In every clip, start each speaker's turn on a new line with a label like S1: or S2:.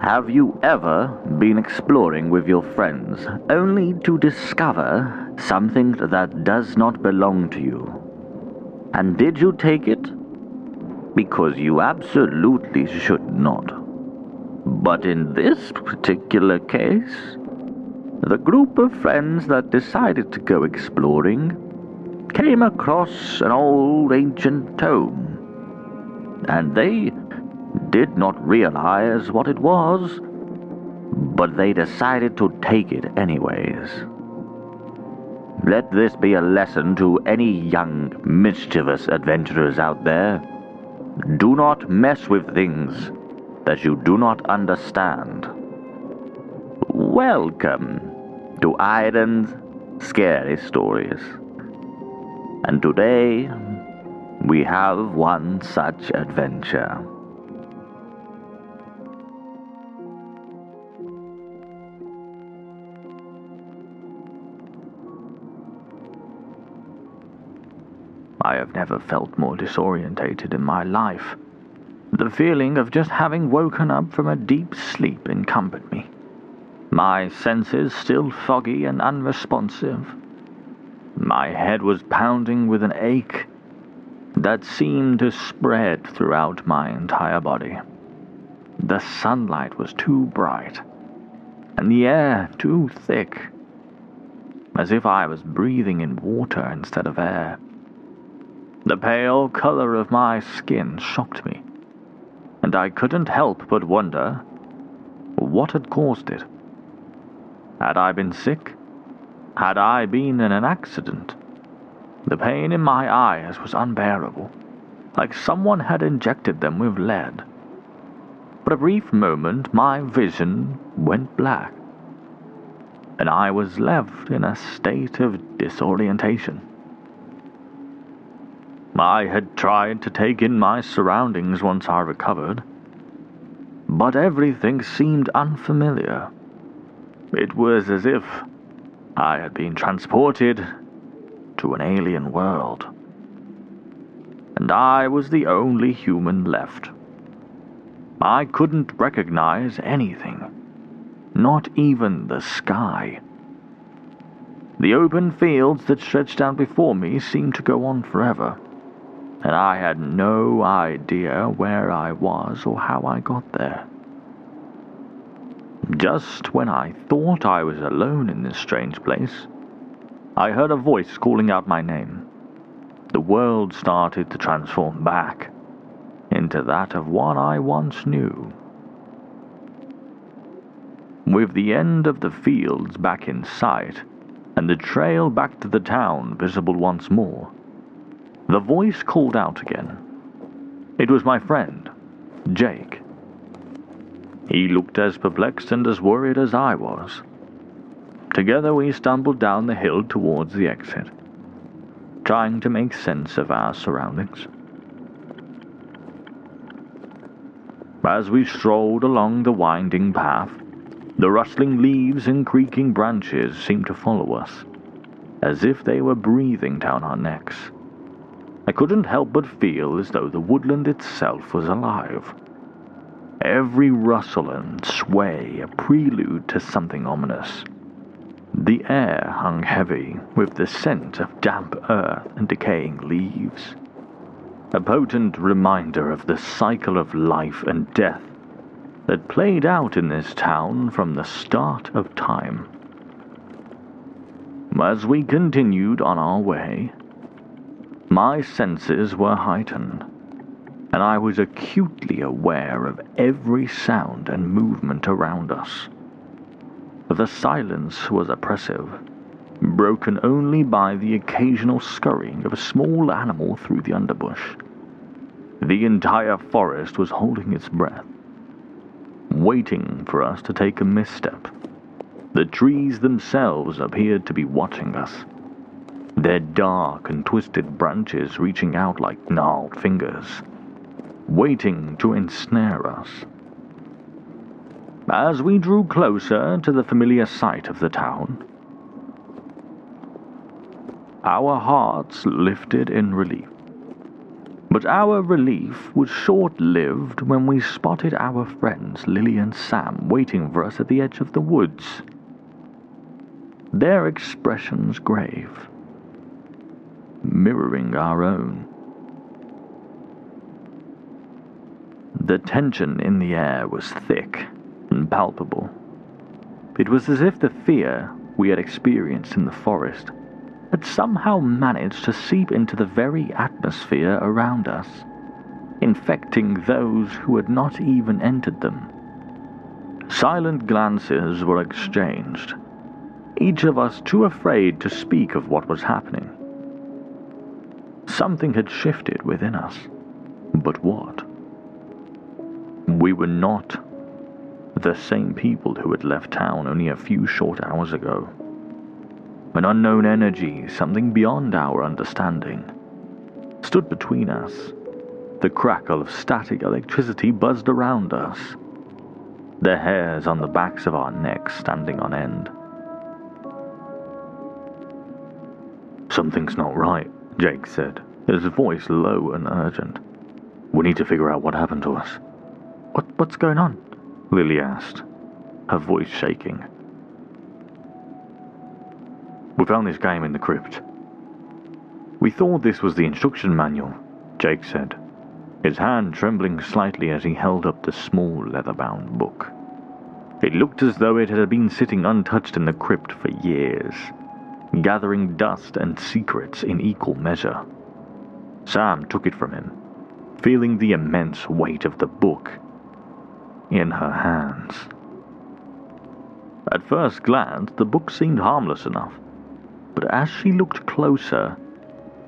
S1: Have you ever been exploring with your friends only to discover something that does not belong to you? And did you take it? Because you absolutely should not. But in this particular case, the group of friends that decided to go exploring came across an old ancient tome. And they did not realize what it was, but they decided to take it anyways. Let this be a lesson to any young, mischievous adventurers out there. Do not mess with things that you do not understand. Welcome to Aiden's Scary Stories. And today, we have one such adventure. I have never felt more disorientated in my life. The feeling of just having woken up from a deep sleep encumbered me. My senses still foggy and unresponsive. My head was pounding with an ache that seemed to spread throughout my entire body. The sunlight was too bright, and the air too thick, as if I was breathing in water instead of air. The pale color of my skin shocked me, and I couldn't help but wonder what had caused it. Had I been sick? Had I been in an accident? The pain in my eyes was unbearable, like someone had injected them with lead. For a brief moment, my vision went black, and I was left in a state of disorientation. I had tried to take in my surroundings once I recovered, but everything seemed unfamiliar. It was as if I had been transported to an alien world, and I was the only human left. I couldn't recognize anything, not even the sky. The open fields that stretched out before me seemed to go on forever and I had no idea where I was or how I got there. Just when I thought I was alone in this strange place, I heard a voice calling out my name. The world started to transform back into that of one I once knew. With the end of the fields back in sight, and the trail back to the town visible once more, the voice called out again. It was my friend, Jake. He looked as perplexed and as worried as I was. Together we stumbled down the hill towards the exit, trying to make sense of our surroundings. As we strolled along the winding path, the rustling leaves and creaking branches seemed to follow us, as if they were breathing down our necks. I couldn't help but feel as though the woodland itself was alive. Every rustle and sway a prelude to something ominous. The air hung heavy with the scent of damp earth and decaying leaves. A potent reminder of the cycle of life and death that played out in this town from the start of time. As we continued on our way, my senses were heightened, and I was acutely aware of every sound and movement around us. The silence was oppressive, broken only by the occasional scurrying of a small animal through the underbush. The entire forest was holding its breath, waiting for us to take a misstep. The trees themselves appeared to be watching us their dark and twisted branches reaching out like gnarled fingers, waiting to ensnare us. As we drew closer to the familiar sight of the town, our hearts lifted in relief. But our relief was short lived when we spotted our friends Lily and Sam waiting for us at the edge of the woods. Their expressions grave, mirroring our own. The tension in the air was thick and palpable. It was as if the fear we had experienced in the forest had somehow managed to seep into the very atmosphere around us, infecting those who had not even entered them. Silent glances were exchanged, each of us too afraid to speak of what was happening. Something had shifted within us, but what? We were not the same people who had left town only a few short hours ago. An unknown energy, something beyond our understanding, stood between us. The crackle of static electricity buzzed around us, the hairs on the backs of our necks standing on end. Something's not right, Jake said, his voice low and urgent. We need to figure out what happened to us. What, what's going on? Lily asked, her voice shaking. We found this game in the crypt. We thought this was the instruction manual, Jake said, his hand trembling slightly as he held up the small leather-bound book. It looked as though it had been sitting untouched in the crypt for years, gathering dust and secrets in equal measure. Sam took it from him, feeling the immense weight of the book in her hands. At first glance, the book seemed harmless enough, but as she looked closer,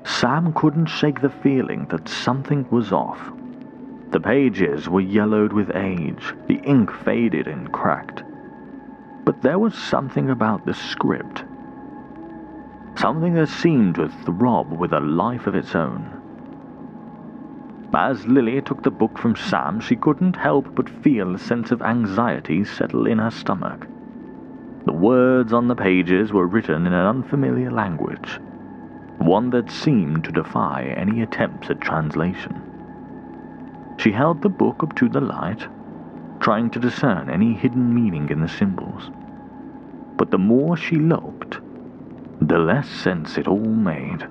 S1: Sam couldn't shake the feeling that something was off. The pages were yellowed with age, the ink faded and cracked. But there was something about the script. Something that seemed to throb with a life of its own. As Lily took the book from Sam, she couldn't help but feel a sense of anxiety settle in her stomach. The words on the pages were written in an unfamiliar language, one that seemed to defy any attempts at translation. She held the book up to the light, trying to discern any hidden meaning in the symbols. But the more she looked, the less sense it all made.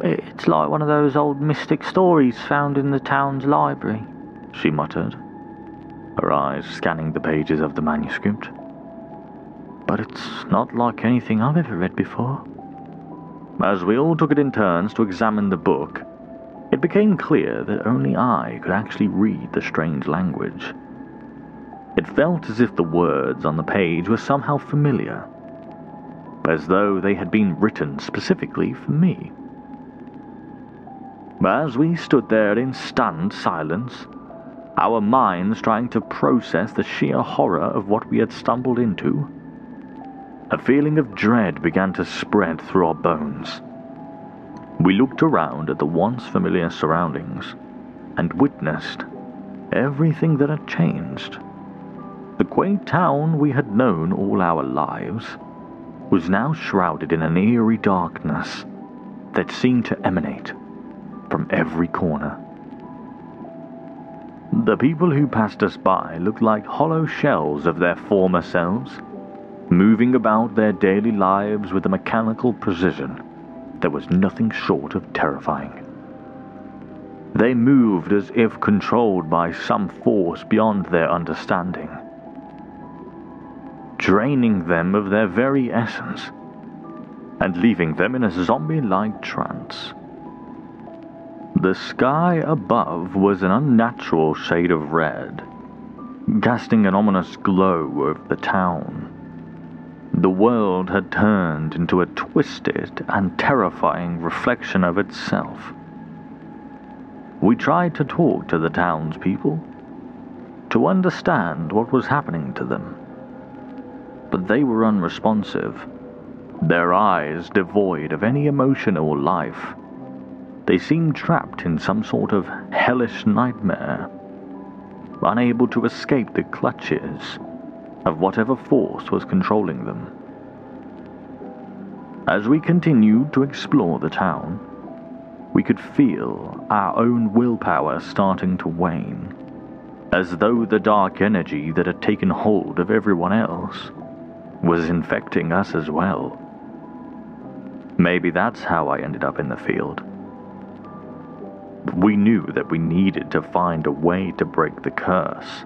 S1: It's like one of those old mystic stories found in the town's library, she muttered, her eyes scanning the pages of the manuscript. But it's not like anything I've ever read before. As we all took it in turns to examine the book, it became clear that only I could actually read the strange language. It felt as if the words on the page were somehow familiar, as though they had been written specifically for me. As we stood there in stunned silence, our minds trying to process the sheer horror of what we had stumbled into, a feeling of dread began to spread through our bones. We looked around at the once familiar surroundings and witnessed everything that had changed. The quaint town we had known all our lives was now shrouded in an eerie darkness that seemed to emanate from every corner. The people who passed us by looked like hollow shells of their former selves, moving about their daily lives with a mechanical precision that was nothing short of terrifying. They moved as if controlled by some force beyond their understanding, draining them of their very essence and leaving them in a zombie like trance. The sky above was an unnatural shade of red, casting an ominous glow over the town. The world had turned into a twisted and terrifying reflection of itself. We tried to talk to the townspeople, to understand what was happening to them, but they were unresponsive, their eyes devoid of any emotion or life. They seemed trapped in some sort of hellish nightmare, unable to escape the clutches of whatever force was controlling them. As we continued to explore the town, we could feel our own willpower starting to wane, as though the dark energy that had taken hold of everyone else was infecting us as well. Maybe that's how I ended up in the field. We knew that we needed to find a way to break the curse,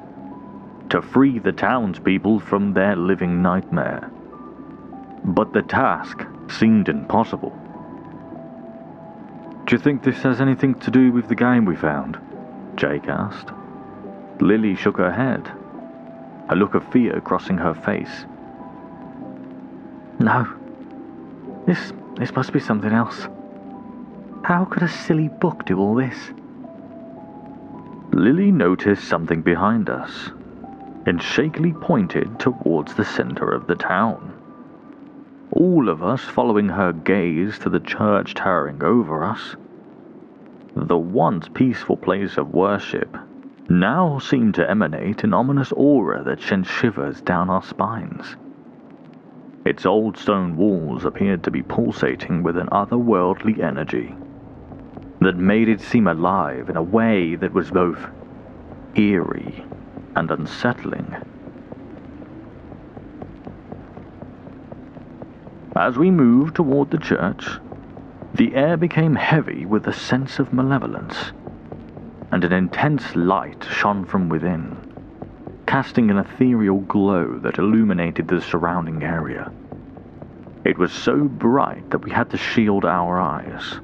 S1: to free the townspeople from their living nightmare. But the task seemed impossible.
S2: Do you think this has anything to do with the game we found? Jake asked.
S1: Lily shook her head, a look of fear crossing her face.
S3: No. This this must be something else. How could a silly book do all this?
S1: Lily noticed something behind us and shakily pointed towards the center of the town. All of us following her gaze to the church towering over us. The once peaceful place of worship now seemed to emanate an ominous aura that sent shivers down our spines. Its old stone walls appeared to be pulsating with an otherworldly energy that made it seem alive in a way that was both eerie and unsettling. As we moved toward the church, the air became heavy with a sense of malevolence, and an intense light shone from within casting an ethereal glow that illuminated the surrounding area. It was so bright that we had to shield our eyes.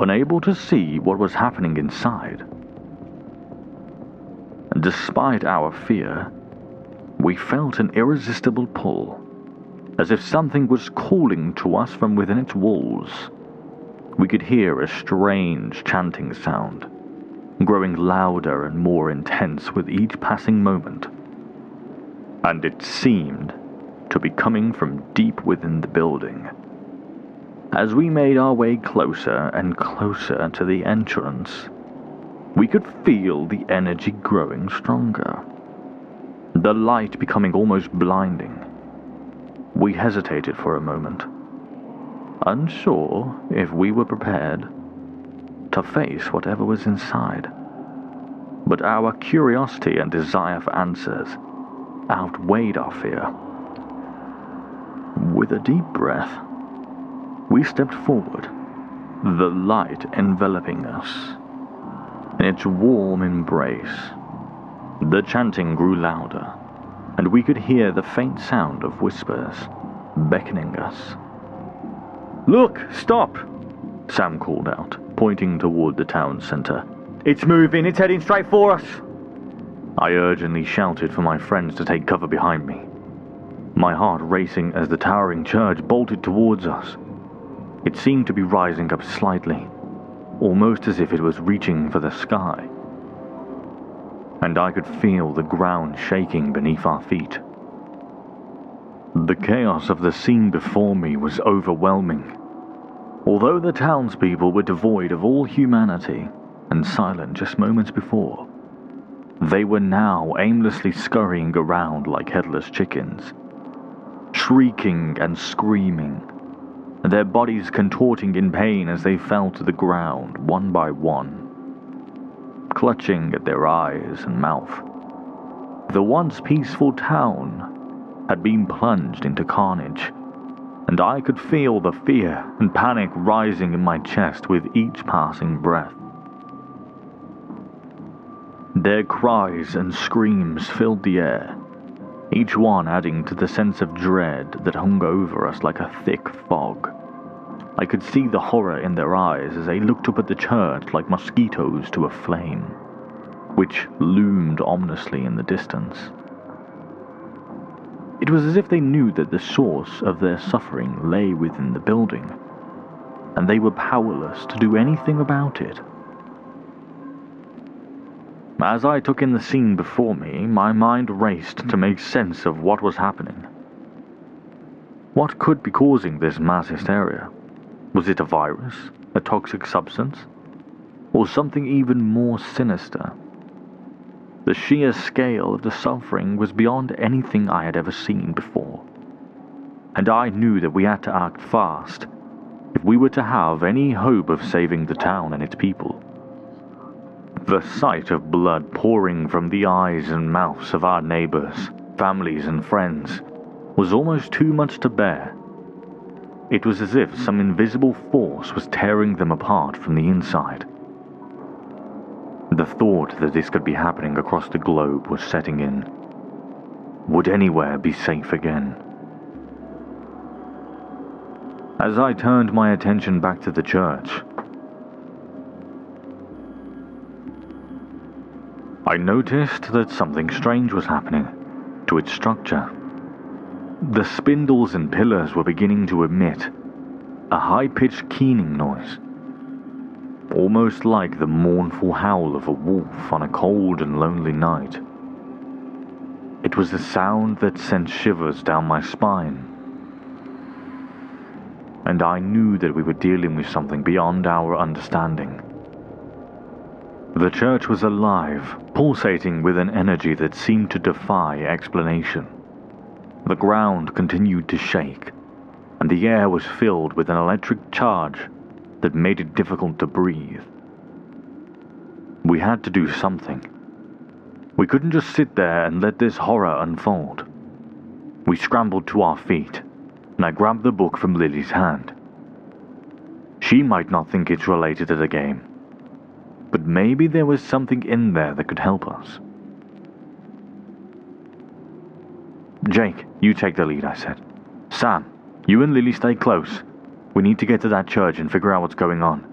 S1: Unable to see what was happening inside, And despite our fear, we felt an irresistible pull, as if something was calling to us from within its walls we could hear a strange chanting sound, growing louder and more intense with each passing moment. And it seemed to be coming from deep within the building. As we made our way closer and closer to the entrance, we could feel the energy growing stronger, the light becoming almost blinding. We hesitated for a moment unsure if we were prepared to face whatever was inside. But our curiosity and desire for answers outweighed our fear. With a deep breath, we stepped forward, the light enveloping us. In its warm embrace, the chanting grew louder, and we could hear the faint sound of whispers beckoning us.
S2: Look, stop! Sam called out, pointing toward the town center.
S3: It's moving, it's heading straight for us!
S1: I urgently shouted for my friends to take cover behind me, my heart racing as the towering church bolted towards us. It seemed to be rising up slightly, almost as if it was reaching for the sky. And I could feel the ground shaking beneath our feet. The chaos of the scene before me was overwhelming. Although the townspeople were devoid of all humanity and silent just moments before, they were now aimlessly scurrying around like headless chickens, shrieking and screaming, their bodies contorting in pain as they fell to the ground one by one, clutching at their eyes and mouth. The once peaceful town had been plunged into carnage, and I could feel the fear and panic rising in my chest with each passing breath. Their cries and screams filled the air, each one adding to the sense of dread that hung over us like a thick fog. I could see the horror in their eyes as they looked up at the church like mosquitoes to a flame, which loomed ominously in the distance. It was as if they knew that the source of their suffering lay within the building, and they were powerless to do anything about it. As I took in the scene before me, my mind raced to make sense of what was happening. What could be causing this mass hysteria? Was it a virus, a toxic substance, or something even more sinister? The sheer scale of the suffering was beyond anything I had ever seen before. And I knew that we had to act fast if we were to have any hope of saving the town and its people. The sight of blood pouring from the eyes and mouths of our neighbors, families, and friends was almost too much to bear. It was as if some invisible force was tearing them apart from the inside. The thought that this could be happening across the globe was setting in. Would anywhere be safe again? As I turned my attention back to the church, I noticed that something strange was happening to its structure. The spindles and pillars were beginning to emit a high pitched keening noise, almost like the mournful howl of a wolf on a cold and lonely night. It was a sound that sent shivers down my spine. And I knew that we were dealing with something beyond our understanding. The church was alive, pulsating with an energy that seemed to defy explanation. The ground continued to shake, and the air was filled with an electric charge that made it difficult to breathe. We had to do something. We couldn't just sit there and let this horror unfold. We scrambled to our feet, and I grabbed the book from Lily's hand. She might not think it's related to the game, but maybe there was something in there that could help us. Jake, you take the lead, I said. Sam, you and Lily stay close. We need to get to that church and figure out what's going on.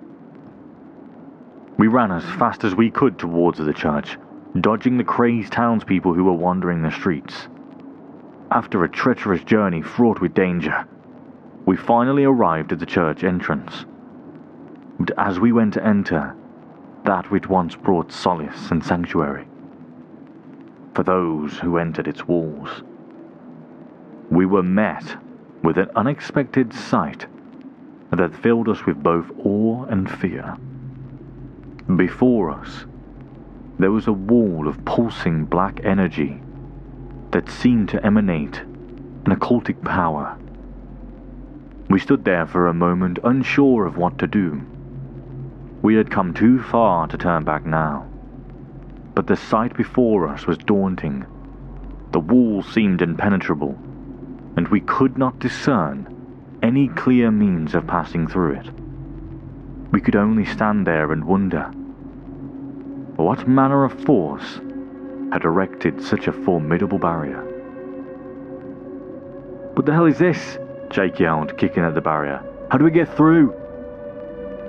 S1: We ran as fast as we could towards the church, dodging the crazed townspeople who were wandering the streets. After a treacherous journey fraught with danger, we finally arrived at the church entrance. But as we went to enter, that which once brought solace and sanctuary, for those who entered its walls, we were met with an unexpected sight that filled us with both awe and fear. Before us, there was a wall of pulsing black energy that seemed to emanate an occultic power. We stood there for a moment, unsure of what to do. We had come too far to turn back now. But the sight before us was daunting. The wall seemed impenetrable, and we could not discern any clear means of passing through it. We could only stand there and wonder what manner of force had erected such a formidable barrier. What the hell is this? Jake yelled, kicking at the barrier. How do we get through?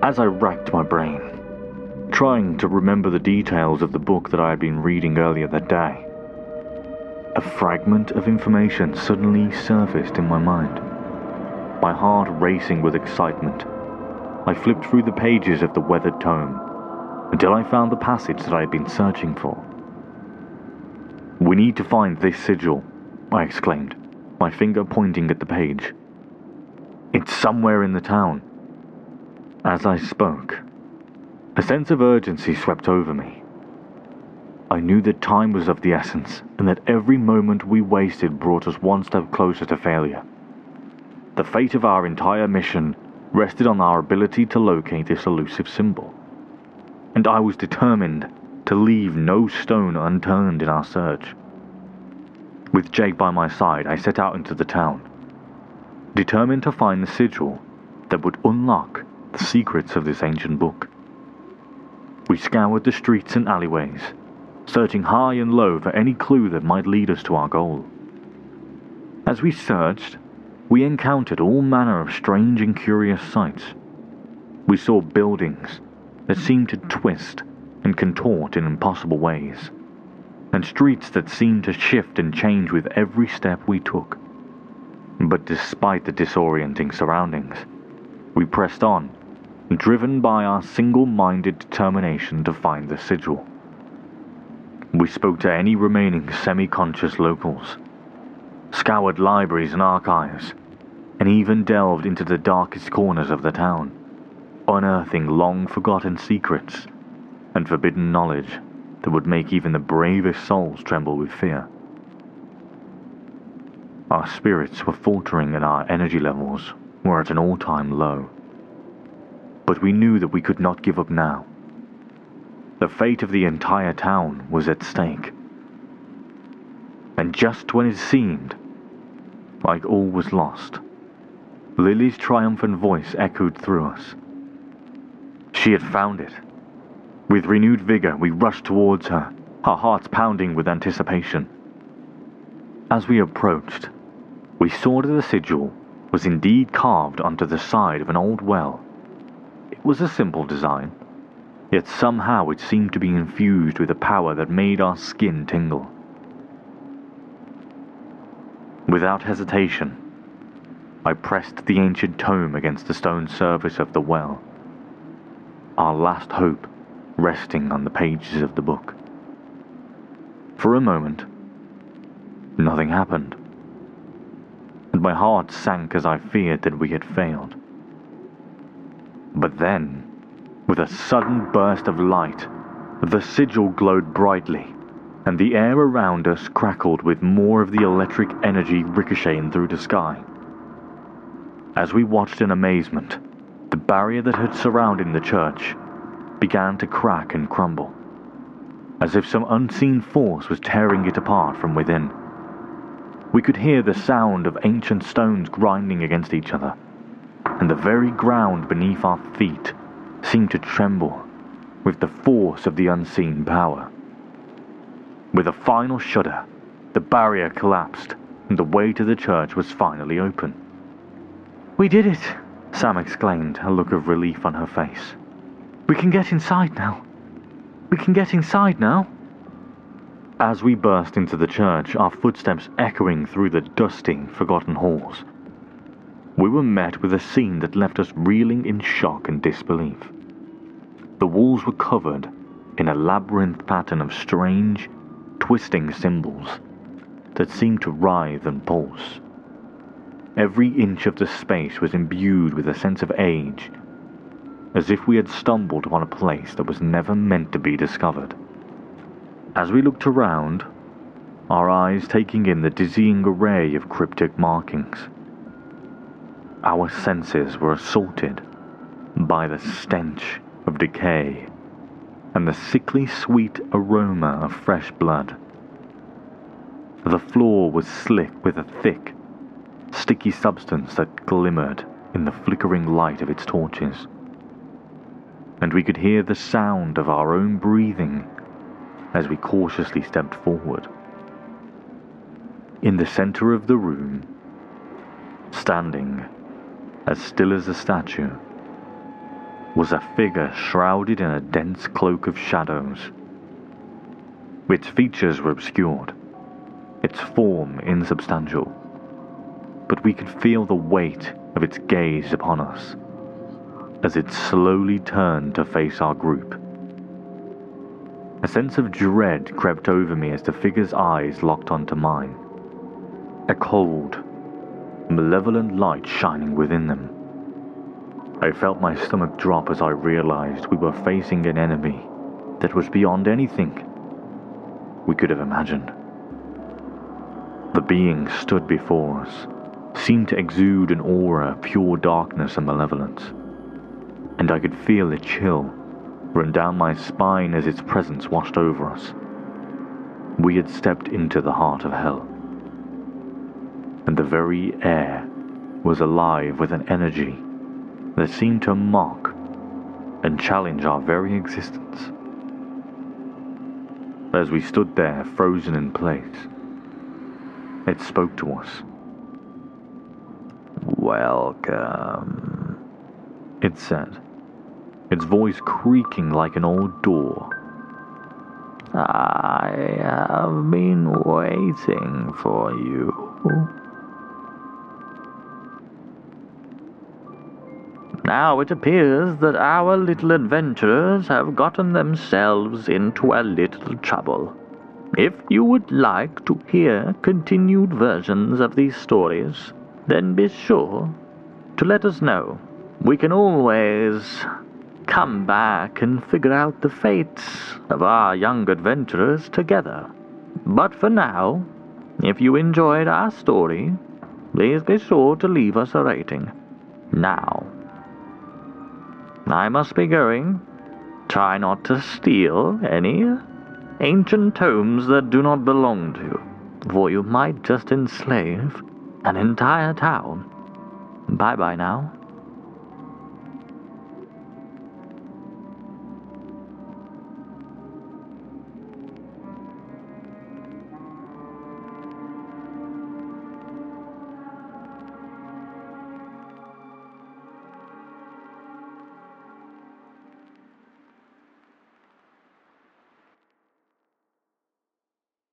S1: As I racked my brain, trying to remember the details of the book that I had been reading earlier that day, a fragment of information suddenly surfaced in my mind. My heart racing with excitement, I flipped through the pages of the weathered tome until I found the passage that I had been searching for. We need to find this sigil, I exclaimed, my finger pointing at the page. It's somewhere in the town. As I spoke, a sense of urgency swept over me. I knew that time was of the essence, and that every moment we wasted brought us one step closer to failure. The fate of our entire mission rested on our ability to locate this elusive symbol, and I was determined to leave no stone unturned in our search. With Jake by my side, I set out into the town, determined to find the sigil that would unlock the secrets of this ancient book. We scoured the streets and alleyways, searching high and low for any clue that might lead us to our goal. As we searched, we encountered all manner of strange and curious sights. We saw buildings that seemed to twist and contort in impossible ways, and streets that seemed to shift and change with every step we took. But despite the disorienting surroundings, we pressed on, driven by our single minded determination to find the sigil. We spoke to any remaining semi conscious locals, scoured libraries and archives, and even delved into the darkest corners of the town, unearthing long forgotten secrets and forbidden knowledge
S2: that would make even the bravest souls tremble with fear. Our spirits were faltering and our energy levels were at an all time low. But we knew that we could not give up now. The fate of the entire town was at stake. And just when it seemed like all was lost, Lily's triumphant voice echoed through us. She had found it. With renewed vigor, we rushed towards her, our hearts pounding with anticipation. As we approached, we saw that the sigil was indeed carved onto the side of an old well. It was a simple design, yet somehow it seemed to be infused with a power that made our skin tingle. Without hesitation, I pressed the ancient tome against the stone surface of the well, our last hope resting on the pages of the book. For a moment, nothing happened and my heart sank as I feared that we had failed. But then, with a sudden burst of light, the sigil glowed brightly, and the air around us crackled with more of the electric energy ricocheting through the sky. As we watched in amazement, the barrier that had surrounded the church began to crack and crumble, as if some unseen force was tearing it apart from within. We could hear the sound of ancient stones grinding against each other, and the very ground beneath our feet seemed to tremble with the force of the unseen power. With a final shudder, the barrier collapsed, and the way to the church was finally open.
S3: We did it, Sam exclaimed, a look of relief on her face. We can get inside now. We can get inside now.
S2: As we burst into the church, our footsteps echoing through the dusty, forgotten halls, we were met with a scene that left us reeling in shock and disbelief. The walls were covered in a labyrinth pattern of strange, twisting symbols that seemed to writhe and pulse. Every inch of the space was imbued with a sense of age, as if we had stumbled upon a place that was never meant to be discovered. As we looked around, our eyes taking in the dizzying array of cryptic markings, our senses were assaulted by the stench of decay and the sickly sweet aroma of fresh blood. The floor was slick with a thick, sticky substance that glimmered in the flickering light of its torches. And we could hear the sound of our own breathing as we cautiously stepped forward. In the center of the room, standing as still as a statue, was a figure shrouded in a dense cloak of shadows. Its features were obscured, its form insubstantial, but we could feel the weight of its gaze upon us as it slowly turned to face our group. A sense of dread crept over me as the figure's eyes locked onto mine. A cold, malevolent light shining within them. I felt my stomach drop as I realized we were facing an enemy that was beyond anything we could have imagined. The being stood before us seemed to exude an aura of pure darkness and malevolence, and I could feel a chill run down my spine as its presence washed over us. We had stepped into the heart of hell. And the very air was alive with an energy that seemed to mock and challenge our very existence. As we stood there, frozen in place, it spoke to us.
S1: Welcome,
S2: it said its voice creaking like an old door.
S1: I have been waiting for you. Now it appears that our little adventurers have gotten themselves into a little trouble. If you would like to hear continued versions of these stories, then be sure to let us know. We can always come back and figure out the fates of our young adventurers together. But for now, if you enjoyed our story, please be sure to leave us a rating. Now, I must be going. Try not to steal any ancient tomes that do not belong to you, for you might just enslave an entire town. Bye bye now.